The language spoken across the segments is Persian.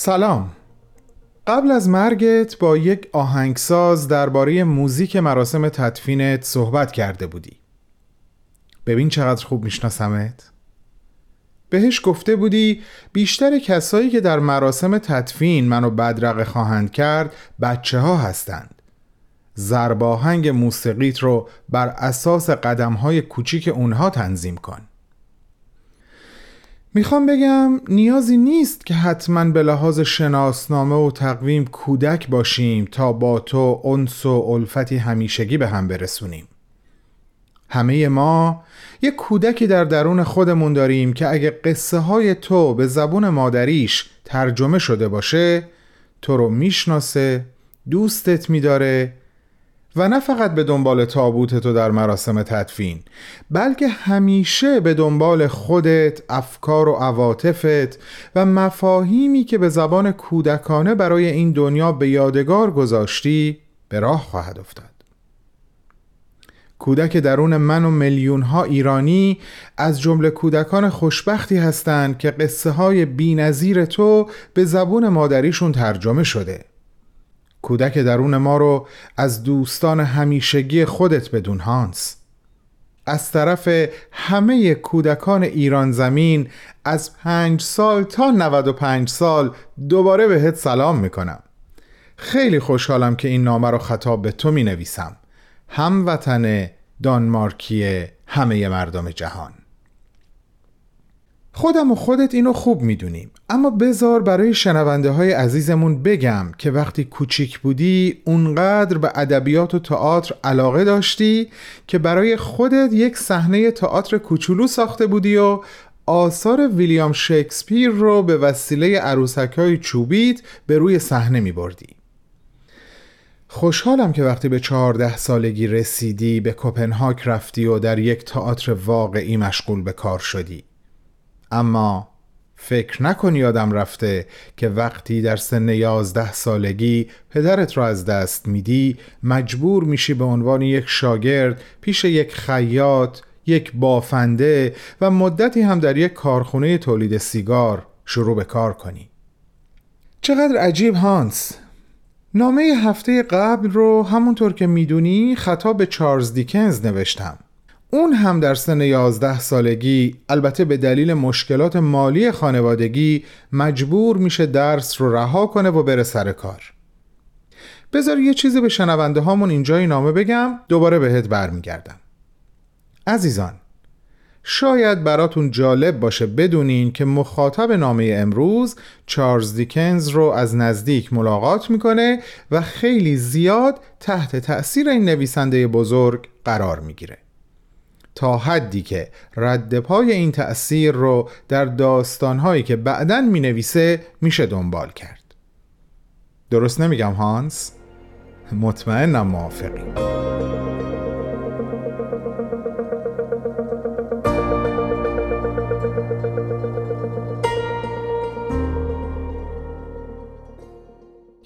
سلام. قبل از مرگت با یک آهنگساز درباره موزیک مراسم تدفینت صحبت کرده بودی. ببین چقدر خوب میشناسمت. بهش گفته بودی بیشتر کسایی که در مراسم تدفین منو بدرقه خواهند کرد بچه ها هستند زرباهنگ موسیقیت رو بر اساس قدم های کوچیک اونها تنظیم کن. می‌خوام بگم نیازی نیست که حتما به لحاظ شناسنامه و تقویم کودک باشیم تا با تو انس و الفتی همیشگی به هم برسونیم. همه ما یک کودکی در درون خودمون داریم که اگه قصه های تو به زبون مادریش ترجمه شده باشه تو رو می‌شناسه دوستت میداره و نه فقط به دنبال تابوت تو در مراسم تدفین بلکه همیشه به دنبال خودت افکار و عواطفت و مفاهیمی که به زبان کودکانه برای این دنیا به یادگار گذاشتی به راه خواهد افتاد. کودک درون من و میلیون ها ایرانی از جمله کودکان خوشبختی هستند که قصه های بی تو به زبون مادریشون ترجمه شده. کودک درون ما رو از دوستان همیشگی خودت بدون هانس. از طرف همه کودکان ایران زمین از پنج سال تا 95 سال دوباره بهت سلام می‌کنم. خیلی خوشحالم که این نامه رو خطاب به تو می نویسم هموطن دانمارکی همه مردم جهان. خودم و خودت اینو خوب می‌دونیم اما بزار برای شنونده های عزیزمون بگم که وقتی کوچیک بودی اونقدر به ادبیات و تئاتر علاقه داشتی که برای خودت یک صحنه تئاتر کوچولو ساخته بودی و آثار ویلیام شکسپیر رو به وسیله عروسک های چوبیت به روی صحنه می بردی. خوشحالم که وقتی به چهارده سالگی رسیدی به کپنهاگ رفتی و در یک تئاتر واقعی مشغول به کار شدی اما فکر نکنی یادم رفته که وقتی در سن یازده سالگی پدرت را از دست میدی مجبور میشی به عنوان یک شاگرد پیش یک خیاط یک بافنده و مدتی هم در یک کارخونه تولید سیگار شروع به کار کنی. چقدر عجیب هانس! نامه هفته قبل رو همونطور که می‌دونی خطاب به چارلز دیکنز نوشتم. اون هم در سن 11 سالگی البته به دلیل مشکلات مالی خانوادگی مجبور میشه درس رو رها کنه و بره سر کار. بذار یه چیزی به شنونده هامون اینجای نامه بگم دوباره بهت برمیگردم. عزیزان شاید براتون جالب باشه بدونین که مخاطب نامه امروز چارلز دیکنز رو از نزدیک ملاقات می‌کنه و خیلی زیاد تحت تأثیر این نویسنده بزرگ قرار می‌گیره. تا حدی که رد پای این تأثیر رو در داستانهایی که بعدا می نویسه میشه دنبال کرد درست نمیگم هانس؟ مطمئنم موافقی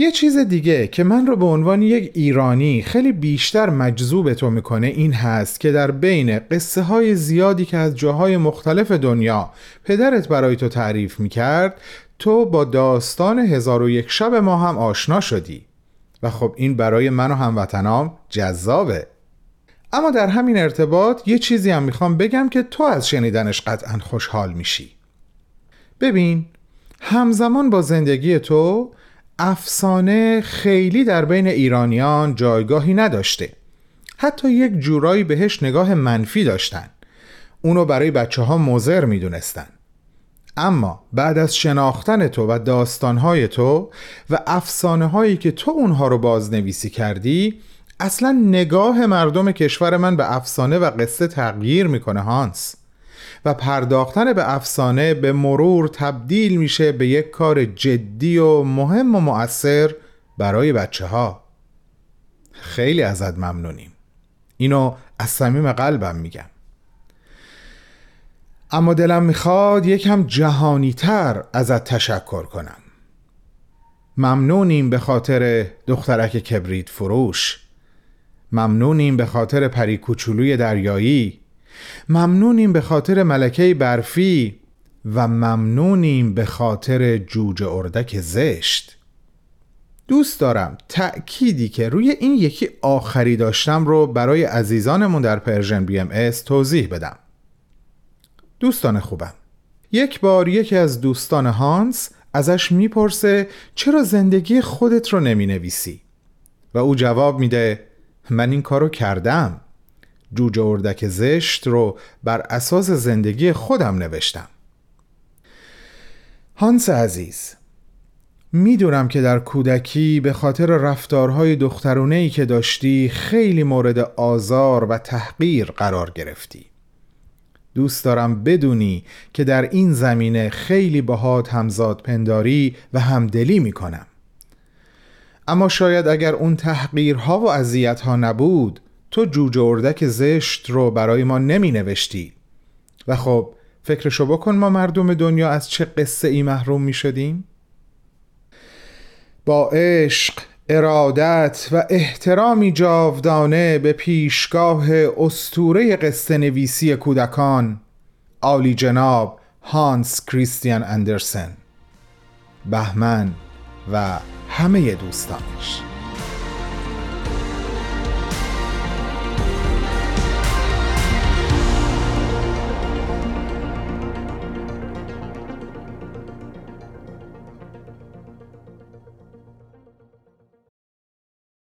یه چیز دیگه که من رو به عنوان یک ایرانی خیلی بیشتر مجذوب تو می‌کنه این هست که در بین قصه های زیادی که از جاهای مختلف دنیا پدرت برای تو تعریف می‌کرد تو با داستان هزار و یک شب ما هم آشنا شدی. و خب این برای من و هموطنام جذابه. اما در همین ارتباط یه چیزی هم می‌خوام بگم که تو از شنیدنش قطعا خوشحال میشی. ببین همزمان با زندگی تو افسانه خیلی در بین ایرانیان جایگاهی نداشته. حتی یک جورایی بهش نگاه منفی داشتن. اونو برای بچه ها مزر می دونستن. اما بعد از شناختن تو و داستانهای تو و افسانه هایی که تو اونها رو بازنویسی کردی اصلا نگاه مردم کشور من به افسانه و قصه تغییر می‌کنه هانس. و پرداختن به افسانه به مرور تبدیل میشه به یک کار جدی و مهم و مؤثر برای بچه ها خیلی ازت ممنونیم. اینو از صمیم قلبم میگم. اما دلم می‌خواد یکم جهانی تر ازت تشکر کنم. ممنونیم به خاطر دخترک کبریت فروش. ممنونیم به خاطر پری کوچولوی دریایی. ممنونیم به خاطر ملکه برفی و ممنونیم به خاطر جوجه اردک زشت. دوست دارم تأکیدی که روی این یکی آخری داشتم رو برای عزیزانمون در Persian BMS توضیح بدم. دوستان خوبم یک بار یکی از دوستان هانس ازش می‌پرسه چرا زندگی خودت رو نمی نویسی؟ و او جواب میده من این کارو کردم. جوجه اردک زشت رو بر اساس زندگی خودم نوشتم. هانس عزیز می‌دونم که در کودکی به خاطر رفتارهای دخترونهی که داشتی خیلی مورد آزار و تحقیر قرار گرفتی. دوست دارم بدونی که در این زمینه خیلی باهات همزاد پنداری و همدلی می‌کنم. اما شاید اگر اون تحقیرها و اذیتها نبود تو جوجه اردک زشت رو برای ما نمی نوشتی و خب فکرشو بکن ما مردم دنیا از چه قصه ای محروم می شدیم؟ با عشق ارادت و احترامی جاودانه به پیشگاه استوره قصه نویسی کودکان عالی جناب هانس کریستیان اندرسن. بهمن و همه دوستانش.